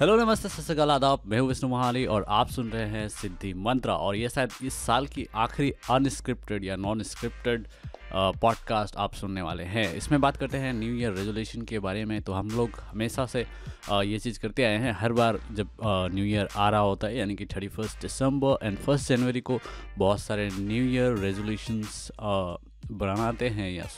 Hello, नमस्ते सत आदाब। मैं हूँ विष्णु महाली और आप सुन रहे हैं सिद्धि मंत्रा। और ये शायद इस साल की आखिरी अनस्क्रिप्टेड या नॉन स्क्रिप्टेड पॉडकास्ट आप सुनने वाले हैं। इसमें बात करते हैं न्यू ईयर रेजोल्यूशन के बारे में। तो हम लोग हमेशा से ये चीज़ करते आए हैं। हर बार जब न्यू ईयर आ रहा होता है, यानी कि thirty first December and first January को बहुत सारे न्यू ईयर रेजोल्यूशंस बनाते हैं या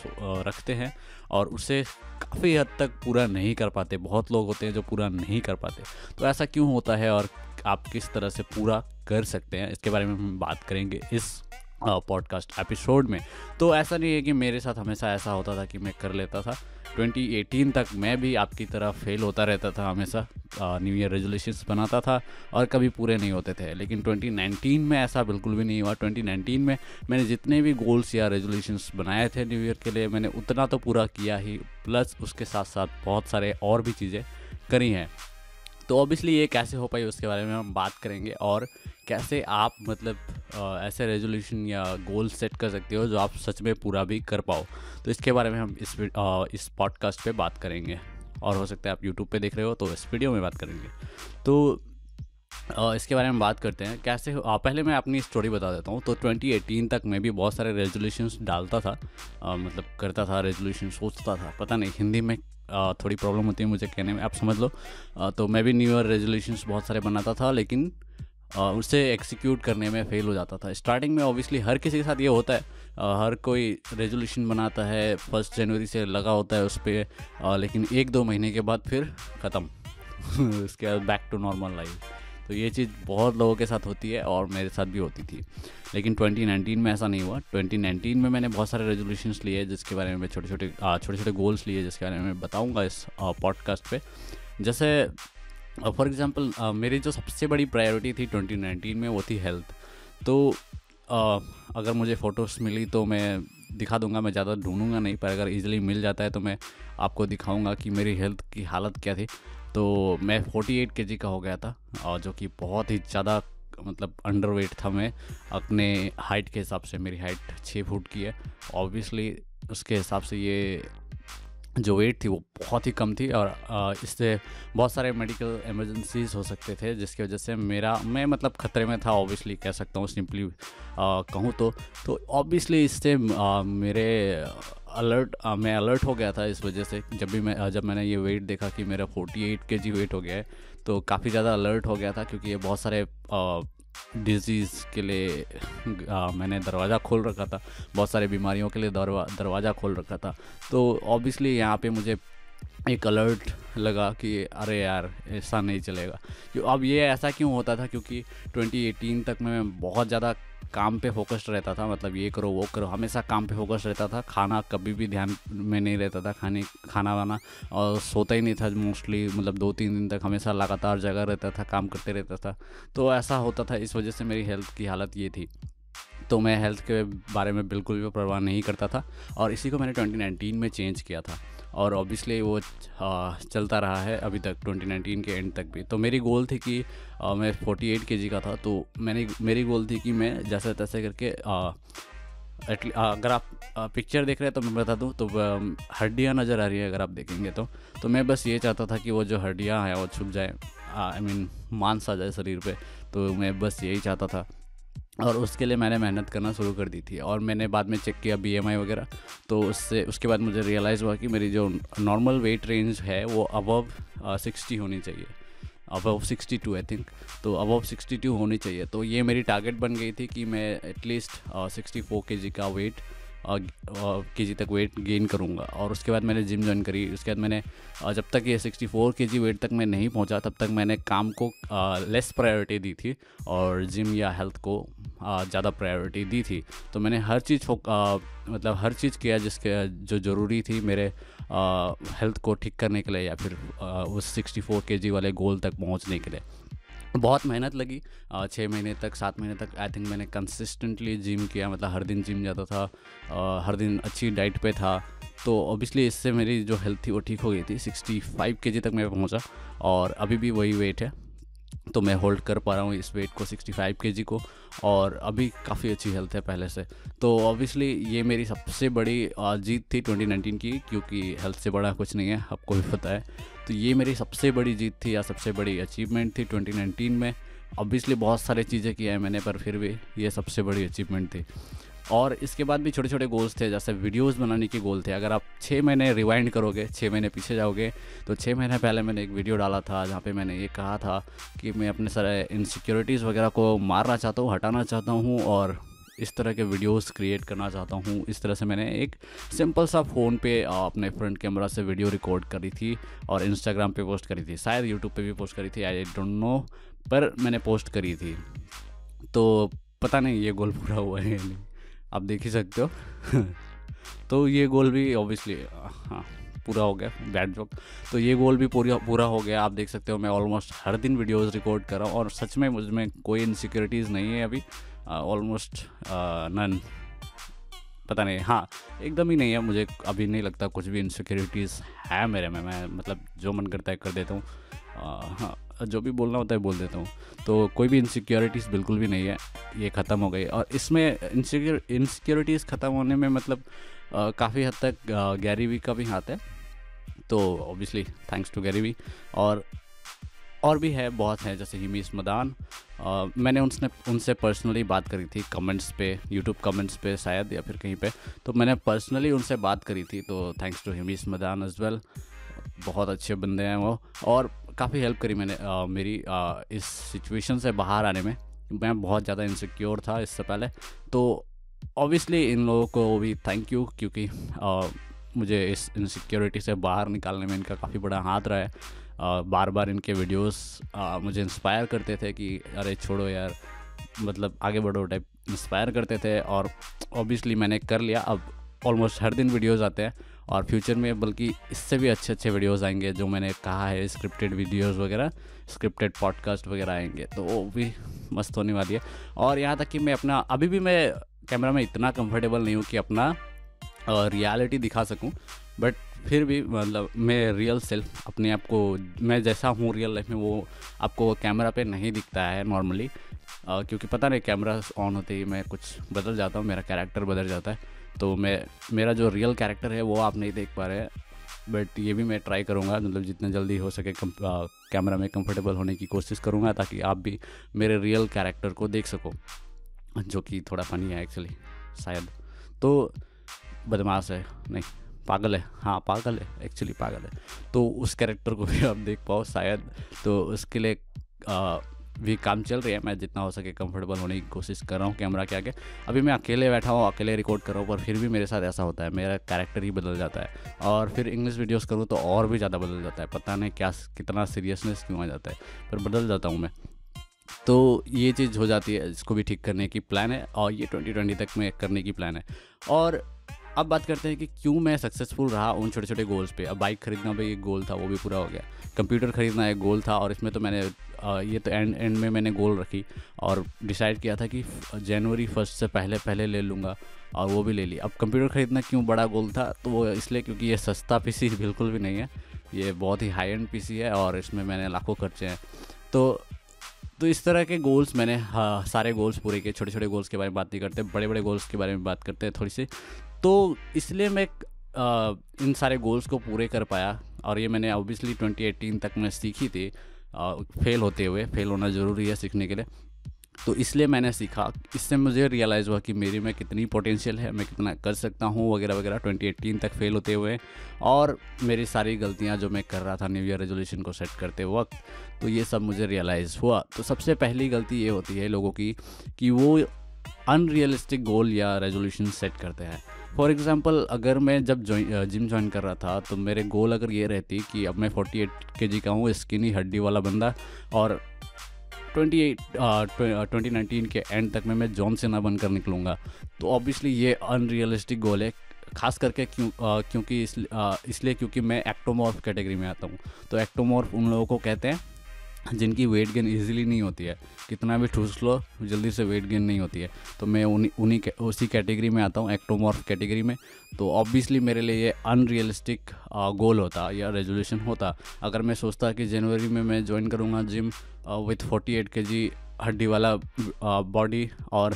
रखते हैं। और उसे काफ़ी हद तक पूरा नहीं कर पाते। बहुत लोग होते हैं जो पूरा नहीं कर पाते। तो ऐसा क्यों होता है और आप किस तरह से पूरा कर सकते हैं? इसके बारे में हम बात करेंगे इस पॉडकास्ट एपिसोड में। तो ऐसा नहीं है कि मेरे साथ हमेशा ऐसा होता था कि मैं कर लेता था। 2018 तक मैं भी आपकी तरह फेल होता रहता था हमेशा। न्यू ईयर रेजोल्यूशंस बनाता था और कभी पूरे नहीं होते थे। लेकिन 2019 में ऐसा बिल्कुल भी नहीं हुआ। 2019 में मैंने जितने भी गोल्स या रेजोल्यूशंस बनाए थे न्यू ईयर के लिए, मैंने उतना तो पूरा किया ही। प्लस उसके साथ साथ बहुत सारे और भी चीज़ें करी हैं। तो ऑब्वियसली ये कैसे हो पाई उसके बारे में हम बात करेंगे। और कैसे आप मतलब आ, ऐसे रेजोल्यूशन या गोल सेट कर सकते हो जो आप सच में पूरा भी कर पाओ? तो इसके बारे में हम इस आ, इस पॉडकास्ट पे बात करेंगे। और हो सकता है आप यूट्यूब पे देख रहे हो तो इस वीडियो में बात करेंगे। तो आ, इसके बारे में बात करते हैं। कैसे आ, पहले मैं अपनी स्टोरी बता देता हूँ। तो 2018 तक मैं भी बहुत सारे रेजोल्यूशंस डालता था। आ, मतलब करता था रेजोल्यूशन सोचता था। पता नहीं हिंदी में थोड़ी प्रॉब्लम होती है मुझे कहने में आप समझ लो। तो मैं भी न्यू ईयर रेजोल्यूशंस बहुत सारे बनाता था लेकिन उसे एक्सिक्यूट करने में फेल हो जाता था। स्टार्टिंग में ऑब्वियसली हर किसी के साथ ये होता है। हर कोई रेजोल्यूशन बनाता है फ़र्स्ट जनवरी से लगा होता है उस पर लेकिन एक दो महीने के बाद फिर ख़त्म। उसके बाद बैक टू नॉर्मल लाइफ तो ये चीज़ बहुत लोगों के साथ होती है और मेरे साथ भी होती थी। लेकिन 2019 में ऐसा नहीं हुआ। 2019 में मैंने बहुत सारे रेजोल्यूशंस लिए जिसके बारे में मैं छोटे छोटे छोटे छोटे गोल्स लिए जिसके बारे में बताऊँगा इस पॉडकास्ट पे। जैसे फॉर एग्ज़ाम्पल मेरी जो सबसे बड़ी प्रायोरिटी थी 2019 में वो थी हेल्थ तो uh, अगर मुझे फ़ोटोज़ मिली तो मैं दिखा दूँगा मैं ज़्यादा ढूंढूँगा नहीं पर अगर इजीली मिल जाता है तो मैं आपको दिखाऊँगा कि मेरी हेल्थ की हालत क्या थी. तो मैं 48 के का हो गया था और जो कि बहुत ही ज़्यादा मतलब अंडर वेट था मैं अपने हाइट के हिसाब से. मेरी हाइट छः फुट की है. ऑब्वियसली उसके हिसाब से ये जो वेट थी वो बहुत ही कम थी और इससे बहुत सारे मेडिकल इमरजेंसीज हो सकते थे, जिसकी वजह से मेरा, मैं मतलब ख़तरे में था ऑब्वियसली कह सकता हूँ सिंपली कहूँ तो। तो ऑब्वियसली इससे मेरे अलर्ट मैं अलर्ट हो गया था इस वजह से, जब भी मैं जब मैंने ये वेट देखा कि मेरा 48 के जी वेट हो गया है तो काफ़ी ज़्यादा अलर्ट हो गया था, क्योंकि ये बहुत सारे डिज़ीज़ के लिए आ, मैंने दरवाज़ा खोल रखा था। बहुत सारे बीमारियों के लिए दरवा दरवाज़ा खोल रखा था। तो ऑब्वियसली यहाँ पे मुझे एक अलर्ट लगा कि अरे यार ऐसा नहीं चलेगा। अब ये ऐसा क्यों होता था? क्योंकि 2018 तक मैं बहुत ज़्यादा काम पे फोकस्ड रहता था मतलब ये करो, वो करो, हमेशा काम पे फोकस्ड रहता था, खाना कभी भी ध्यान में नहीं रहता था, खाने, खाना वाना, और सोता ही नहीं था मोस्टली मतलब दो तीन दिन तक हमेशा लगातार जगह रहता था, काम करते रहता था। तो ऐसा होता था, इस वजह से मेरी हेल्थ की हालत ये थी। तो मैं हेल्थ के बारे में बिल्कुल भी परवाह नहीं करता था और इसी को मैंने 2019 में चेंज किया था और ऑब्वियसली वो चलता रहा है अभी तक 2019 के एंड तक भी। तो मेरी गोल थी कि आ, मैं 48 के का था तो मैंने मेरी गोल थी कि मैं जैसे तैसे करके एटली अगर आप पिक्चर देख रहे हैं तो मैं बता दूँ तो हड्डियाँ नज़र आ रही है अगर आप देखेंगे तो। तो मैं बस ये चाहता था कि वो जो हड्डियाँ हैं वो छुप जाए आई मीन मांस आ जाए शरीर पे तो मैं बस यही चाहता था। और उसके लिए मैंने मेहनत करना शुरू कर दी थी और मैंने बाद में चेक किया बीएमआई वगैरह तो उससे, उसके बाद मुझे रियलाइज़ हुआ कि मेरी जो नॉर्मल वेट रेंज है वो अबव सिक्सटी होनी चाहिए। Above sixty two I think तो अबव सिक्सटी टू होनी चाहिए। तो ये मेरी टारगेट बन गई थी कि मैं एटलीस्ट सिक्सटी फोर के जी का वेट के जी तक वेट गेन करूँगा। और उसके बाद मैंने जिम ज्वाइन करी। उसके बाद मैंने जब तक ये सिक्सटी फोर के जी वेट तक मैं नहीं पहुँचा, तब तक मैंने काम को लेस प्रायोरिटी दी थी और जिम या हेल्थ को ज़्यादा प्रायोरिटी दी थी। तो मैंने हर चीज़ मतलब हर चीज़ किया जिसके, जो ज़रूरी थी मेरे हेल्थ को ठीक करने के लिए या फिर उस सिक्सटी फोर के जी वाले गोल तक पहुँचने के लिए। बहुत मेहनत लगी। छः महीने तक, सात महीने तक आई थिंक मैंने कंसिस्टेंटली जिम किया मतलब हर दिन जिम जाता था हर दिन अच्छी डाइट पे था। तो ऑब्वियसली इससे मेरी जो हेल्थ थी वो ठीक हो गई थी सिक्सटी फाइव के जी तक मैं पहुँचा, और अभी भी वही वेट है। तो मैं होल्ड कर पा रहा हूँ इस वेट को 65 फाइव को और अभी काफ़ी अच्छी हेल्थ है पहले से। तो ऑब्वियसली ये मेरी सबसे बड़ी जीत थी 2019 की क्योंकि हेल्थ से बड़ा कुछ नहीं है, आपको भी पता है। तो ये मेरी सबसे बड़ी जीत थी या सबसे बड़ी अचीवमेंट थी 2019 में। ऑब्वियसली बहुत सारी चीज़ें की है मैंने पर फिर भी ये सबसे बड़ी अचीवमेंट थी। और इसके बाद भी छोटे छोटे गोल्स थे, जैसे वीडियोस बनाने के गोल थे। अगर आप छः महीने रिवाइंड करोगे छः महीने पीछे जाओगे तो छः महीने पहले मैंने एक वीडियो डाला था, जहाँ पे मैंने ये कहा था कि मैं अपने सारे इनसिक्योरिटीज़ वगैरह को मारना चाहता हूँ, हटाना चाहता हूँ और इस तरह के वीडियोस क्रिएट करना चाहता हूँ। इस तरह से मैंने एक सिंपल सा फ़ोन पे अपने फ्रंट कैमरा से वीडियो रिकॉर्ड करी थी और इंस्टाग्राम पे पोस्ट करी थी। शायद यूट्यूब पे भी पोस्ट करी थी आई डोंट नो पर मैंने पोस्ट करी थी। तो पता नहीं ये गोल पूरा हुआ है नहीं। आप देख ही सकते हो। तो ये गोल भी ऑब्वियसली हाँ पूरा हो गया बैड जोक तो ये गोल भी पूरा पूरा हो गया, आप देख सकते हो, मैं ऑलमोस्ट हर दिन वीडियोस रिकॉर्ड कर रहा हूँ और सच में मुझमें कोई इनसिक्योरिटीज़ नहीं है अभी ऑलमोस्ट नन पता नहीं हाँ एकदम ही नहीं है, मुझे अभी नहीं लगता कुछ भी इनसिक्योरिटीज़ है मेरे में, मैं मतलब जो मन करता है कर देता हूँ हाँ जो भी बोलना होता है बोल देता हूँ। तो कोई भी इनसिक्योरिटीज़ बिल्कुल भी नहीं है। ये ख़त्म हो गई। और इसमें इनसिक्योर इनसिक्योरिटीज़ ख़त्म होने में मतलब काफ़ी हद तक गैरी वी का भी हाथ है। तो obviously thanks to Gary Vee. और और भी है बहुत हैं जैसे हिमीस मदान आ, मैंने उनसे उनसे पर्सनली बात करी थी कमेंट्स पे यूट्यूब कमेंट्स पे शायद या फिर कहीं पे। तो मैंने पर्सनली उनसे बात करी थी तो thanks to Himeesh Madaan as well बहुत अच्छे बंदे हैं वो। और काफ़ी हेल्प करी मैंने आ, मेरी आ, इस सिचुएशन से बाहर आने में। मैं बहुत ज़्यादा इनसिक्योर था इससे पहले। तो ऑब्वियसली इन लोगों को भी थैंक यू क्योंकि आ, मुझे इस इनसिक्योरिटी से बाहर निकालने में इनका काफ़ी बड़ा हाथ रहा है। आ, बार बार इनके वीडियोस आ, मुझे इंस्पायर करते थे कि अरे छोड़ो यार। मतलब आगे बढ़ो टाइप इंस्पायर करते थे और ऑब्वियसली मैंने कर लिया। अब ऑलमोस्ट हर दिन वीडियोज़ आते हैं। और फ्यूचर में बल्कि इससे भी अच्छे अच्छे वीडियोस आएँगे, जो मैंने कहा है स्क्रिप्टेड वीडियोस वगैरह स्क्रिप्टेड पॉडकास्ट वगैरह आएँगे। तो वो भी मस्त होने वाली है। और यहाँ तक कि मैं अपना, अभी भी मैं कैमरा में इतना कंफर्टेबल नहीं हूँ कि अपना रियलिटी दिखा सकूँ बट फिर भी मतलब मैं रियल सेल्फ अपने आप को, मैं जैसा हूँ रियल लाइफ में, वो आपको कैमरा पे नहीं दिखता है नॉर्मली क्योंकि पता नहीं कैमरा ऑन होते ही मैं कुछ बदल जाता हूँ, मेरा कैरेक्टर बदल जाता है। तो मैं मेरा जो रियल कैरेक्टर है वो आप नहीं देख पा रहे बट ये भी मैं ट्राई करूँगा मतलब जितना जल्दी हो सके कैमरा में कंफर्टेबल होने की कोशिश करूँगा ताकि आप भी मेरे रियल कैरेक्टर को देख सको जो कि थोड़ा फनी है एक्चुअली शायद। तो बदमाश है नहीं पागल है हाँ पागल है एक्चुअली पागल है। तो उस कैरेक्टर को भी आप देख पाओ शायद। तो उसके लिए आ, भी काम चल रही है। मैं जितना हो सके कंफर्टेबल होने की कोशिश कर रहा हूँ कैमरा के आगे। अभी मैं अकेले बैठा हूँ, अकेले रिकॉर्ड कर रहा हूँ, पर फिर भी मेरे साथ ऐसा होता है। मेरा कैरेक्टर ही बदल जाता है। और फिर इंग्लिश वीडियोस करूँ तो और भी ज़्यादा बदल जाता है। पता नहीं क्या कितना सीरियसनेस क्यों आ जाता है। पर बदल जाता हूँ मैं। तो ये चीज़ हो जाती है, इसको भी ठीक करने की प्लान है और ये ट्वेंटी ट्वेंटी तक में करने की प्लान है। और अब बात करते हैं कि क्यों मैं सक्सेसफुल रहा उन छोटे छोटे गोल्स पे। अब बाइक खरीदना भी एक गोल था, वो भी पूरा हो गया। कंप्यूटर खरीदना एक गोल था और इसमें तो मैंने ये तो एंड एंड में मैंने गोल रखी और डिसाइड किया था कि जनवरी फ़र्स्ट से पहले पहले ले लूँगा और वो भी ले ली। अब कंप्यूटर ख़रीदना क्यों बड़ा गोल था तो वो इसलिए क्योंकि ये सस्ता पीसी बिल्कुल भी नहीं है। ये बहुत ही हाई एंड पीसी है और इसमें मैंने लाखों खर्चे हैं। तो तो इस तरह के गोल्स मैंने हाँ, सारे गोल्स पूरे किए छोटे छोटे गोल्स के बारे में बात नहीं करते बड़े बड़े गोल्स के बारे में बात करते हैं थोड़ी सी। तो इसलिए मैं आ, इन सारे गोल्स को पूरे कर पाया और ये मैंने ऑब्वियसली 2018 तक मैं सीखी थी। फेल होते हुए फेल होना ज़रूरी है सीखने के लिए। तो इसलिए मैंने सीखा। इससे मुझे रियलाइज़ हुआ कि मेरी में कितनी पोटेंशियल है, मैं कितना कर सकता हूँ वगैरह वगैरह। 2018 तक फेल होते हुए और मेरी सारी गलतियाँ जो मैं कर रहा था न्यू ईयर रेजोल्यूशन को सेट करते वक्त तो ये सब मुझे रियलाइज़ हुआ। तो सबसे पहली गलती ये होती है लोगों की कि वो अनरियलिस्टिक गोल या रेजोल्यूशन सेट करते हैं। फॉर एग्ज़ाम्पल अगर मैं जब जिम ज्वाइन कर रहा था तो मेरे गोल अगर ये रहती कि अब मैं 48 एट के जी का हूँ स्किनी हड्डी वाला बंदा और 28 ट्वेंटी नाइनटीन के एंड तक में मैं जॉन सेना बनकर निकलूँगा। तो ऑब्वियसली ये अनरियलिस्टिक गोल है खास करके क्यों आ, क्योंकि इस, इसलिए क्योंकि मैं एक्टोमॉर्फ कैटेगरी में आता हूँ। तो एक्टोमॉर्फ उन लोगों को कहते हैं जिनकी वेट गेन इजीली नहीं होती है, कितना भी ठूस लो, जल्दी से वेट गेन नहीं होती है। तो मैं उन्हीं उन्हीं उसी कैटेगरी में आता हूँ एक्टोमॉर्फ कैटेगरी में। तो ऑब्वियसली मेरे लिए ये अनरियलिस्टिक गोल होता या रेजोल्यूशन होता। अगर मैं सोचता कि जनवरी में मैं ज्वाइन करूँगा जिम विथ फोर्टी एट के जी हड्डी वाला बॉडी और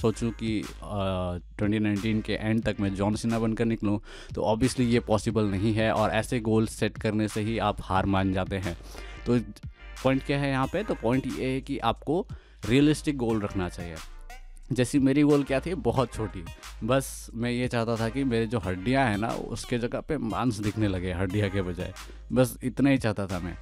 सोचूं कि ट्वेंटी नाइनटीन के एंड तक मैं जॉन सिन्हा बनकर निकलूं तो ऑब्वियसली ये पॉसिबल नहीं है और ऐसे गोल सेट करने से ही आप हार मान जाते हैं। तो पॉइंट क्या है यहाँ पे? तो पॉइंट ये है कि आपको रियलिस्टिक गोल रखना चाहिए। जैसी मेरी गोल क्या थी? बहुत छोटी। बस मैं ये चाहता था कि मेरे जो हड्डियाँ हैं ना, उसके जगह पे मांस दिखने लगे, हड्डियाँ के बजाय। बस इतना ही चाहता था मैं।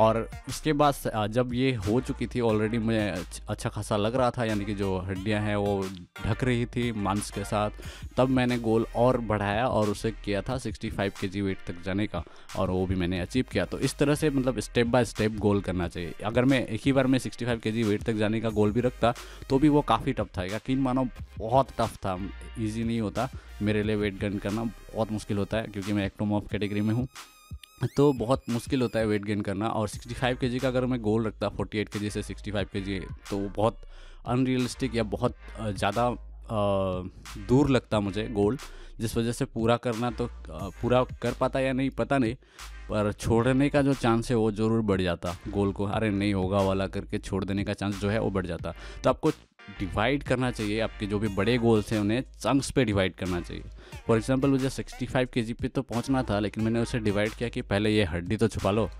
और उसके बाद जब ये हो चुकी थी ऑलरेडी मुझे अच्छा खासा लग रहा था, यानी कि जो हड्डियाँ हैं, वो ढक रही थी मांस के साथ। तब मैंने गोल और बढ़ाया और उसे किया था 65 फाइव के जी वेट तक जाने का, और वो भी मैंने अचीव किया। तो इस तरह से मतलब स्टेप बाय स्टेप गोल करना चाहिए। अगर मैं एक ही बार में सिक्सटी फाइव के जी वेट तक जाने का गोल भी रखता तो भी वो काफ़ी टफ था। यकीन मानो, बहुत टफ था। ईजी नहीं होता। मेरे लिए वेट गेन करना बहुत मुश्किल होता है, क्योंकि मैं एक्टोमॉफ कैटेगरी में हूँ। तो बहुत मुश्किल होता है वेट गेन करना और 65 के का अगर मैं गोल रखता 48 के से 65 के तो वो बहुत अनरियलिस्टिक या बहुत ज़्यादा दूर लगता मुझे गोल जिस वजह से पूरा करना तो पूरा कर पाता या नहीं पता नहीं, पर छोड़ने का जो चांस है वो ज़रूर बढ़ जाता गोल को। अरे नहीं होगा वाला करके छोड़ देने का चांस जो है वो बढ़ जाता। तो आपको डिवाइड करना चाहिए, आपके जो भी बड़े गोल्स हैं उन्हें चंक्स पे डिवाइड करना चाहिए। फॉर एग्ज़ाम्पल मुझे 65 फाइव के जी पे तो पहुँचना था, लेकिन मैंने उसे डिवाइड किया कि पहले ये हड्डी तो छुपा लो।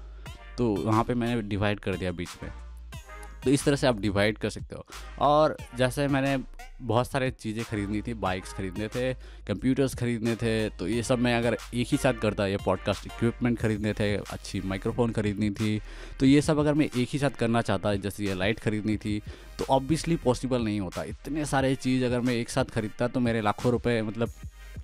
तो वहाँ पे मैंने डिवाइड कर दिया बीच में तो इस तरह से आप डिवाइड कर सकते हो। और जैसे मैंने बहुत सारे चीज़ें खरीदनी थी बाइक्स खरीदने थे कंप्यूटर्स खरीदने थे तो ये सब मैं अगर एक ही साथ करता, ये पॉडकास्ट इक्विपमेंट खरीदने थे, अच्छी माइक्रोफोन खरीदनी थी तो ये सब अगर मैं एक ही साथ करना चाहता, जैसे ये लाइट खरीदनी थी तो ऑब्वियसली पॉसिबल नहीं होता। इतने सारे चीज़ अगर मैं एक साथ खरीदता तो मेरे लाखों रुपये मतलब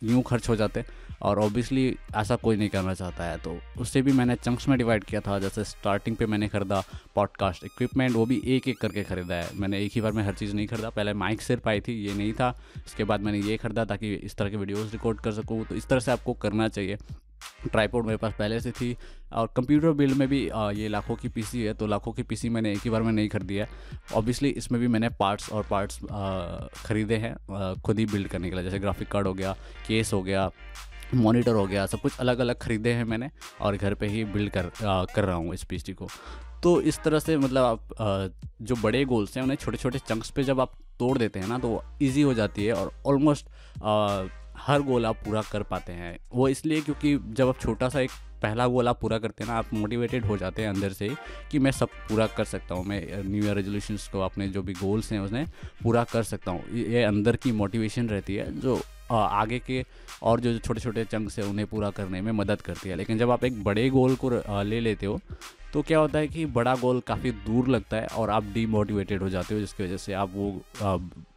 यूँ खर्च हो जाते और ऑब्वियसली ऐसा कोई नहीं करना चाहता है तो उससे भी मैंने चंक्स में डिवाइड किया था, जैसे स्टार्टिंग पे मैंने ख़रीदा पॉडकास्ट इक्विपमेंट वो भी एक एक करके ख़रीदा है। मैंने एक ही बार में हर चीज़ नहीं खरीदा, पहले माइक सिर्फ़ आई थी, ये नहीं था। इसके बाद मैंने ये खरीदा ताकि इस तरह के वीडियोज़ रिकॉर्ड कर सकूँ तो इस तरह से आपको करना चाहिए। ट्राईपोर्ड मेरे पास पहले से थी और कंप्यूटर बिल्ड में भी ये लाखों की पीसी है तो लाखों की पीसी मैंने एक ही बार में नहीं खरीदी है। ऑब्वियसली इसमें भी मैंने पार्ट्स और पार्ट्स ख़रीदे हैं खुद ही बिल्ड करने के लिए। जैसे ग्राफिक कार्ड हो गया केस हो गया मॉनिटर हो गया सब कुछ अलग अलग ख़रीदे हैं मैंने और घर पे ही बिल्ड कर आ, कर रहा हूँ इस पीसी को। तो इस तरह से मतलब आप आ, जो बड़े गोल्स हैं उन्हें छोटे छोटे चंक्स पे जब आप तोड़ देते हैं ना तो ईजी हो जाती है और ऑलमोस्ट हर गोल आप पूरा कर पाते हैं। वो इसलिए क्योंकि जब आप छोटा सा एक पहला गोल आप पूरा करते हैं ना, आप मोटिवेटेड हो जाते हैं अंदर से कि मैं सब पूरा कर सकता हूँ। मैं न्यू ईयर रेजोल्यूशंस को, अपने जो भी गोल्स हैं उसने पूरा कर सकता हूँ। ये अंदर की मोटिवेशन रहती है जो आगे के और जो छोटे छोटे चंक्स हैं उन्हें पूरा करने में मदद करती है। लेकिन जब आप एक बड़े गोल को ले लेते हो तो क्या होता है कि बड़ा गोल काफ़ी दूर लगता है और आप डीमोटिवेटेड हो जाते हो, जिसकी वजह से आप वो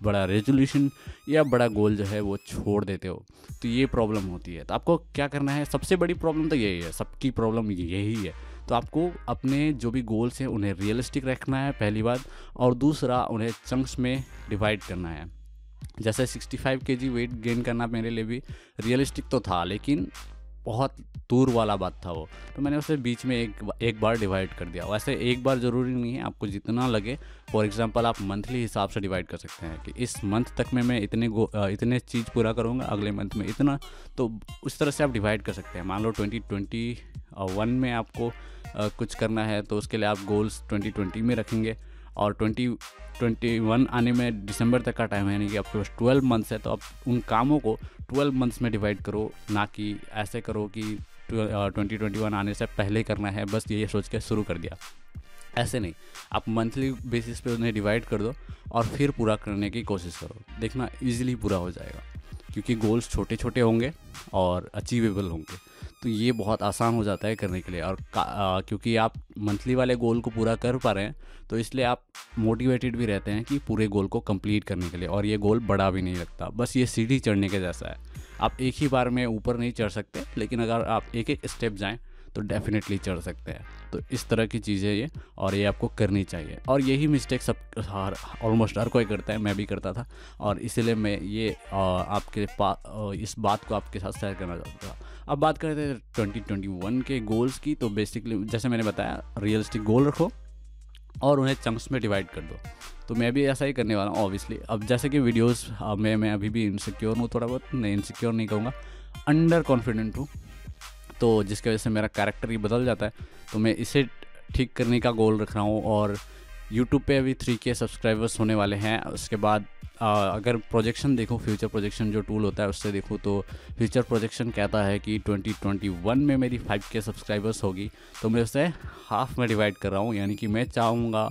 बड़ा रेजोल्यूशन या बड़ा गोल जो है वो छोड़ देते हो। तो ये प्रॉब्लम होती है। तो आपको क्या करना है? सबसे बड़ी प्रॉब्लम तो यही है, सबकी प्रॉब्लम यही है। तो आपको अपने जो भी गोल्स हैं, उन्हें रियलिस्टिक रखना है पहली बात, और दूसरा, उन्हें चंक्स में डिवाइड करना है। जैसे 65 फाइव के जी वेट गेन करना मेरे लिए भी रियलिस्टिक तो था, लेकिन बहुत दूर वाला बात था वो। तो मैंने उसे बीच में एक एक बार डिवाइड कर दिया। वैसे एक बार ज़रूरी नहीं है, आपको जितना लगे। फॉर एग्जांपल आप मंथली हिसाब से डिवाइड कर सकते हैं कि इस मंथ तक में मैं इतने गो इतने चीज़ पूरा करूँगा, अगले मंथ में इतना। तो उस तरह से आप डिवाइड कर सकते हैं। मान लो ट्वेंटी ट्वेंटी वन में आपको कुछ करना है तो उसके लिए आप गोल्स ट्वेंटी ट्वेंटी में रखेंगे। और ट्वेंटी ट्वेंटी वन आने में दिसंबर तक का टाइम है, यानी कि आपके पास ट्वेल्व मंथ्स है तो आप उन कामों को ट्वेल्व मंथ्स में डिवाइड करो, ना कि ऐसे करो कि ट्वेंटी ट्वेंटी वन आने से पहले करना है, बस ये सोच के शुरू कर दिया। ऐसे नहीं, आप मंथली बेसिस पे उन्हें डिवाइड कर दो और फिर पूरा करने की कोशिश करो। देखना इजीली पूरा हो जाएगा, क्योंकि गोल्स छोटे छोटे होंगे और अचीवेबल होंगे। तो ये बहुत आसान हो जाता है करने के लिए और आ, क्योंकि आप मंथली वाले गोल को पूरा कर पा रहे हैं तो इसलिए आप मोटिवेटेड भी रहते हैं कि पूरे गोल को कंप्लीट करने के लिए और ये गोल बड़ा भी नहीं लगता। बस ये सीढ़ी चढ़ने के जैसा है। आप एक ही बार में ऊपर नहीं चढ़ सकते लेकिन अगर आप एक एक स्टेप जाएँ तो डेफिनेटली चढ़ सकते हैं। तो इस तरह की चीज़ें ये और ये आपको करनी चाहिए। और यही मिस्टेक सब हर ऑलमोस्ट हर कोई करता है मैं भी करता था। और इसीलिए मैं ये आपके पा इस बात को आपके साथ शेयर करना चाहता था। अब बात करते हैं ट्वेंटी ट्वेंटी वन के गोल्स की तो बेसिकली जैसे मैंने बताया रियलिस्टिक गोल रखो और उन्हें चंक्स में डिवाइड कर दो। तो मैं भी ऐसा ही करने वाला हूँ ऑब्वियसली अब जैसे कि वीडियोस में, मैं अभी भी इनसिक्योर हूँ थोड़ा बहुत नहीं इनसिक्योर नहीं कहूँगा अंडर कॉन्फिडेंट हूँ। तो जिसकी वजह से मेरा कैरेक्टर ही बदल जाता है तो मैं इसे ठीक करने का गोल रख रहा हूँ और यूट्यूब पे अभी थ्री के सब्सक्राइबर्स होने वाले हैं। उसके बाद आ, अगर प्रोजेक्शन देखो फ्यूचर प्रोजेक्शन जो टूल होता है उससे देखो तो फ्यूचर प्रोजेक्शन कहता है कि 2021 में मेरी फाइव के सब्सक्राइबर्स होगी। तो मैं उसे हाफ़ में डिवाइड कर रहा हूँ यानी कि मैं चाहूँगा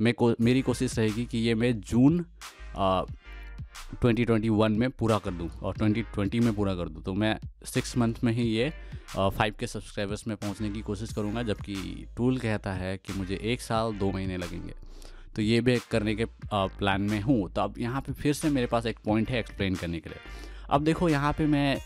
मैं को मेरी कोशिश रहेगी कि ये मैं जून ट्वेंटी ट्वेंटी वन में पूरा कर दूँ और ट्वेंटी ट्वेंटी में पूरा कर दूँ। तो मैं सिक्स मंथ में ही ये फाइव के सब्सक्राइबर्स में पहुँचने की कोशिश करूँगा जबकि टूल कहता है कि मुझे एक साल दो महीने लगेंगे। तो ये भी करने के प्लान में हूँ। तो अब यहाँ पे फिर से मेरे पास एक पॉइंट है एक्सप्लेन करने के लिए। अब देखो यहाँ पे मैं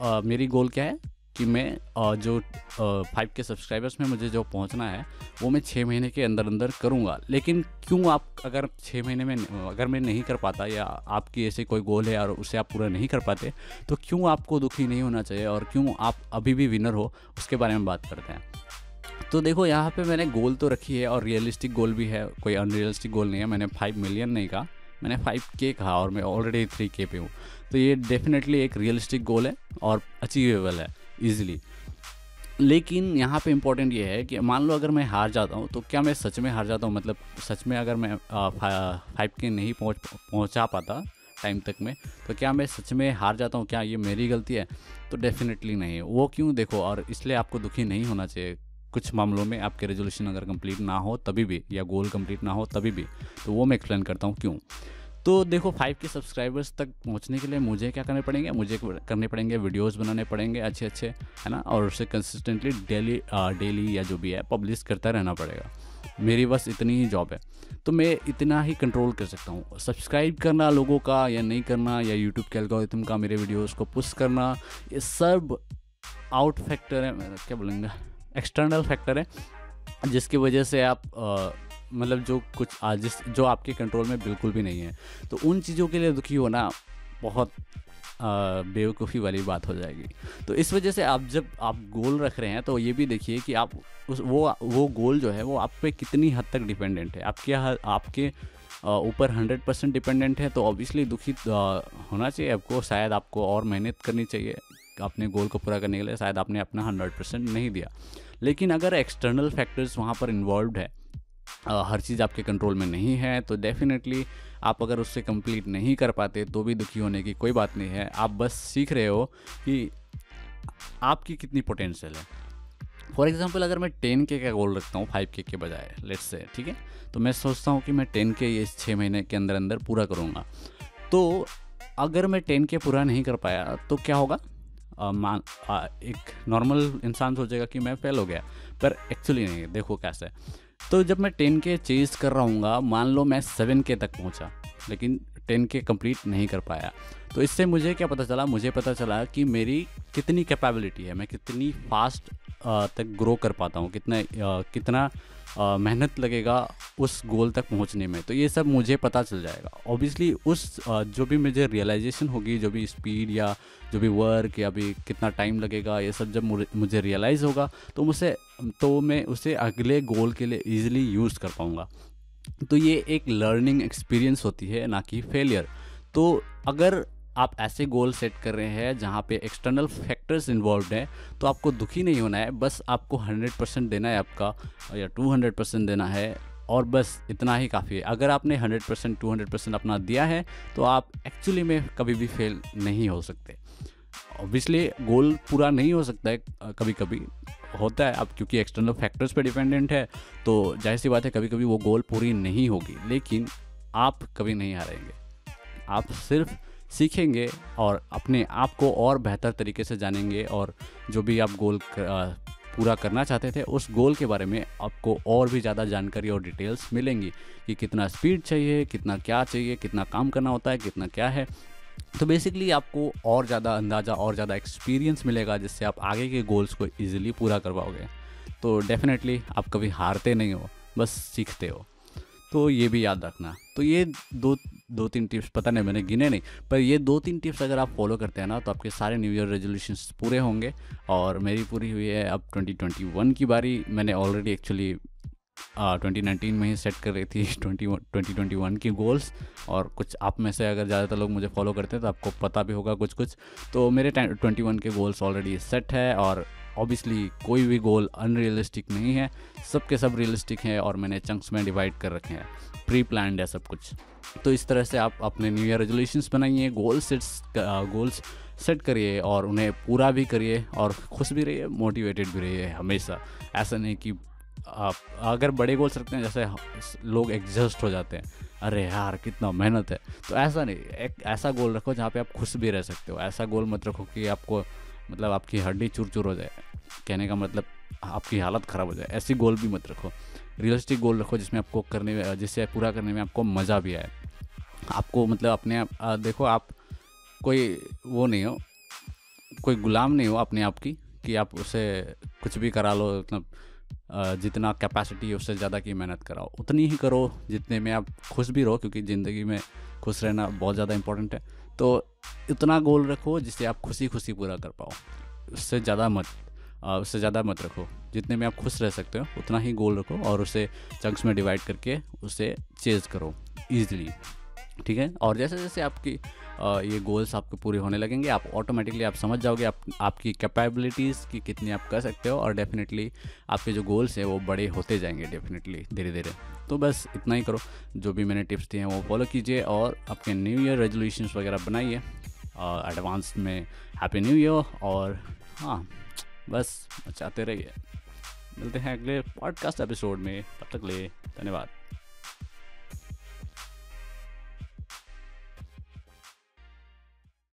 आ, मेरी गोल क्या है? कि मैं जो फाइव के सब्सक्राइबर्स में मुझे जो पहुँचना है, वो मैं छः महीने के अंदर अंदर करूँगा। लेकिन क्यों आप अगर छः महीने में, अगर मैं नहीं कर पाता या आपकी ऐसे कोई गोल है और उसे आप पूरा नहीं कर पाते तो क्यों आपको दुखी नहीं होना चाहिए और क्यों आप अभी भी विनर हो, उसके बारे में बात करते हैं। तो देखो, यहाँ पे मैंने गोल तो रखी है और रियलिस्टिक गोल भी है, कोई अनरियलिस्टिक गोल नहीं है। मैंने फाइव मिलियन नहीं कहा, मैंने फाइव के कहा और मैं ऑलरेडी थ्री के पे हूँ। तो ये डेफिनेटली एक रियलिस्टिक गोल है और अचीवेबल है। ईजिली लेकिन यहाँ पे इम्पोर्टेंट ये है कि मान लो अगर मैं हार जाता हूँ तो क्या मैं सच में हार जाता हूँ? मतलब सच में अगर मैं फाइव के नहीं पहुँच, पहुँचा पाता टाइम तक में तो क्या मैं सच में हार जाता हूँ? क्या ये मेरी गलती है? तो डेफिनेटली नहीं। वो क्यों देखो? और इसलिए आपको दुखी नहीं होना चाहिए। कुछ मामलों में आपके रेजोल्यूशन अगर कंप्लीट ना हो तभी भी, या गोल कंप्लीट ना हो तभी भी तो वो मैं एक्सप्लेन करता हूँ क्यों। तो देखो फाइव के सब्सक्राइबर्स तक पहुँचने के लिए मुझे क्या करने पड़ेंगे? मुझे करने पड़ेंगे वीडियोस बनाने पड़ेंगे अच्छे अच्छे है ना? और उसे कंसिस्टेंटली डेली डेली या जो भी है पब्लिश करता रहना पड़ेगा। मेरी बस इतनी ही जॉब है। तो मैं इतना ही कंट्रोल कर सकता हूँ। सब्सक्राइब करना लोगों का या नहीं करना या यूट्यूब के एल्गोरिथम का मेरे वीडियोस को पुश करना ये सब आउट फैक्टर है। क्या बोलेंगे? एक्सटर्नल फैक्टर है जिसकी वजह से आप आ, मतलब जो कुछ जिस, जो आपके कंट्रोल में बिल्कुल भी नहीं है। तो उन चीज़ों के लिए दुखी होना बहुत बेवकूफ़ी वाली बात हो जाएगी। तो इस वजह से आप जब आप गोल रख रहे हैं तो ये भी देखिए कि आप उस, वो वो गोल जो है, वो आप पे कितनी हद तक डिपेंडेंट है। आपके आपके ऊपर हंड्रेड परसेंट डिपेंडेंट है तो ऑब्वियसली दुखी होना चाहिए। आपको शायद आपको और मेहनत करनी चाहिए अपने गोल को पूरा करने के लिए। शायद आपने अपना हंड्रेड परसेंट नहीं दिया। लेकिन अगर एक्सटर्नल फैक्टर्स वहाँ पर इन्वॉल्व है हर चीज़ आपके कंट्रोल में नहीं है तो डेफिनेटली आप अगर उससे कंप्लीट नहीं कर पाते तो भी दुखी होने की कोई बात नहीं है। आप बस सीख रहे हो कि आपकी कितनी पोटेंशियल है। फॉर एग्ज़ाम्पल अगर मैं टेन के का गोल रखता हूँ फाइव के के बजाय लेट्स से ठीक है? तो मैं सोचता हूँ कि मैं टेन के ये छः महीने के अंदर अंदर पूरा करूँगा। तो अगर मैं टेन के पूरा नहीं कर पाया तो क्या होगा? मान एक नॉर्मल इंसान सोचेगा कि मैं फेल हो गया, पर एक्चुअली नहीं, देखो कैसे। तो जब मैं टेन के चेज कर रहा हूँ मान लो मैं सेवन के तक पहुँचा, लेकिन टेन के कंप्लीट नहीं कर पाया तो इससे मुझे क्या पता चला? मुझे पता चला कि मेरी कितनी कैपेबिलिटी है, मैं कितनी फास्ट तक ग्रो कर पाता हूँ, कितना कितना मेहनत लगेगा उस गोल तक पहुँचने में। तो ये सब मुझे पता चल जाएगा। ऑब्वियसली उस जो भी मुझे रियलाइजेशन होगी, जो भी स्पीड या जो भी वर्क या भी कितना टाइम लगेगा, ये सब जब मुझे रियलाइज़ होगा तो मुझे तो मैं उसे अगले गोल के लिए ईजिली यूज़ कर पाऊँगा। तो ये एक लर्निंग एक्सपीरियंस होती है, ना कि फेलियर तो अगर आप ऐसे गोल सेट कर रहे हैं जहाँ पे एक्सटर्नल फैक्टर्स इन्वॉल्व हैं तो आपको दुखी नहीं होना है, बस आपको 100 परसेंट देना है आपका, या 200 परसेंट देना है, और बस इतना ही काफ़ी है। अगर आपने 100 परसेंट टू परसेंट अपना दिया है तो आप एक्चुअली में कभी भी फेल नहीं हो सकते। ऑब्वियसली गोल पूरा नहीं हो सकता है कभी कभी होता है, अब क्योंकि एक्सटर्नल फैक्टर्स पे डिपेंडेंट है तो ज़ाहिर सी बात है कभी कभी वो गोल पूरी नहीं होगी, लेकिन आप कभी नहीं हारेंगे। आप सिर्फ़ सीखेंगे और अपने आप को और बेहतर तरीके से जानेंगे और जो भी आप गोल कर, पूरा करना चाहते थे उस गोल के बारे में आपको और भी ज़्यादा जानकारी और डिटेल्स मिलेंगी कि कितना स्पीड चाहिए कितना क्या चाहिए कितना काम करना होता है कितना क्या है। तो बेसिकली आपको और ज़्यादा अंदाज़ा और ज़्यादा एक्सपीरियंस मिलेगा जिससे आप आगे के गोल्स को ईजिली पूरा करवाओगे तो डेफिनेटली आप कभी हारते नहीं हो बस सीखते हो। तो ये भी याद रखना। तो ये दो दो तीन टिप्स, पता नहीं, मैंने गिने नहीं। पर ये दो तीन टिप्स अगर आप फॉलो करते हैं ना तो आपके सारे न्यू ईयर रेजोल्यूशन पूरे होंगे। और मेरी पूरी हुई है अब 2021 की बारी। मैंने ऑलरेडी एक्चुअली ट्वेंटी नाइनटीन में ही सेट कर रही थी ट्वेंटी ट्वेंटी ट्वेंटी वन की गोल्स और कुछ आप में से अगर ज़्यादातर लोग मुझे फॉलो करते हैं तो आपको पता भी होगा कुछ कुछ तो मेरे ट्वेंटी वन के गोल्स ऑलरेडी सेट है और ऑब्वियसली कोई भी गोल अनरियलिस्टिक नहीं है सब के सब रियलिस्टिक हैं और मैंने चंक्स में डिवाइड कर रखे हैं। प्री प्लान है सब कुछ। तो इस तरह से आप अपने न्यू ईयर रेजोल्यूशंस बनाइए गोल सेट्स गोल्स सेट करिए और उन्हें पूरा भी करिए और खुश भी रहिए मोटिवेटेड भी रहिए हमेशा। ऐसा नहीं कि आप, अगर बड़े गोल्स रखते हैं, जैसे लोग एग्जस्ट हो जाते हैं। अरे यार, कितना मेहनत है। तो ऐसा नहीं, एक ऐसा गोल रखो जहाँ पे आप खुश भी रह सकते हो। ऐसा गोल मत रखो कि आपको मतलब आपकी हड्डी चूर चूर हो जाए। कहने का मतलब आपकी हालत ख़राब हो जाए। ऐसी गोल भी मत रखो। रियलिस्टिक गोल रखो जिसमें आपको करने में, जिससे पूरा करने में आपको मज़ा भी आए। आपको मतलब अपने आप देखो आप कोई वो नहीं हो, कोई गुलाम नहीं हो अपने आप की, कि आप उसे कुछ भी करा लो मतलब जितना कैपेसिटी है उससे ज़्यादा की मेहनत कराओ। उतनी ही करो जितने में आप खुश भी रहो, क्योंकि ज़िंदगी में खुश रहना बहुत ज़्यादा इंपॉर्टेंट है। तो इतना गोल रखो जिससे आप खुशी खुशी पूरा कर पाओ। उससे ज़्यादा मत उससे ज़्यादा मत रखो। जितने में आप खुश रह सकते हो, उतना ही गोल रखो और उसे चंक्स में डिवाइड करके उसे चेज करो ईजिली ठीक है? और जैसे जैसे आपकी ये गोल्स आपके पूरे होने लगेंगे। आप ऑटोमेटिकली आप समझ जाओगे आप, आपकी कैपेबिलिटीज़ की कितनी आप कर सकते हो और डेफिनेटली आपके जो गोल्स हैं वो बड़े होते जाएँगे डेफिनेटली धीरे धीरे तो बस इतना ही करो। जो भी मैंने टिप्स दिए हैं वो फॉलो कीजिए और आपके न्यू ईयर रेजोल्यूशंस वगैरह बनाइए। एडवांस में हैप्पी न्यू ईयर और हाँ बस चाहते रहिए। मिलते हैं अगले पॉडकास्ट एपिसोड में। तब तक ले धन्यवाद।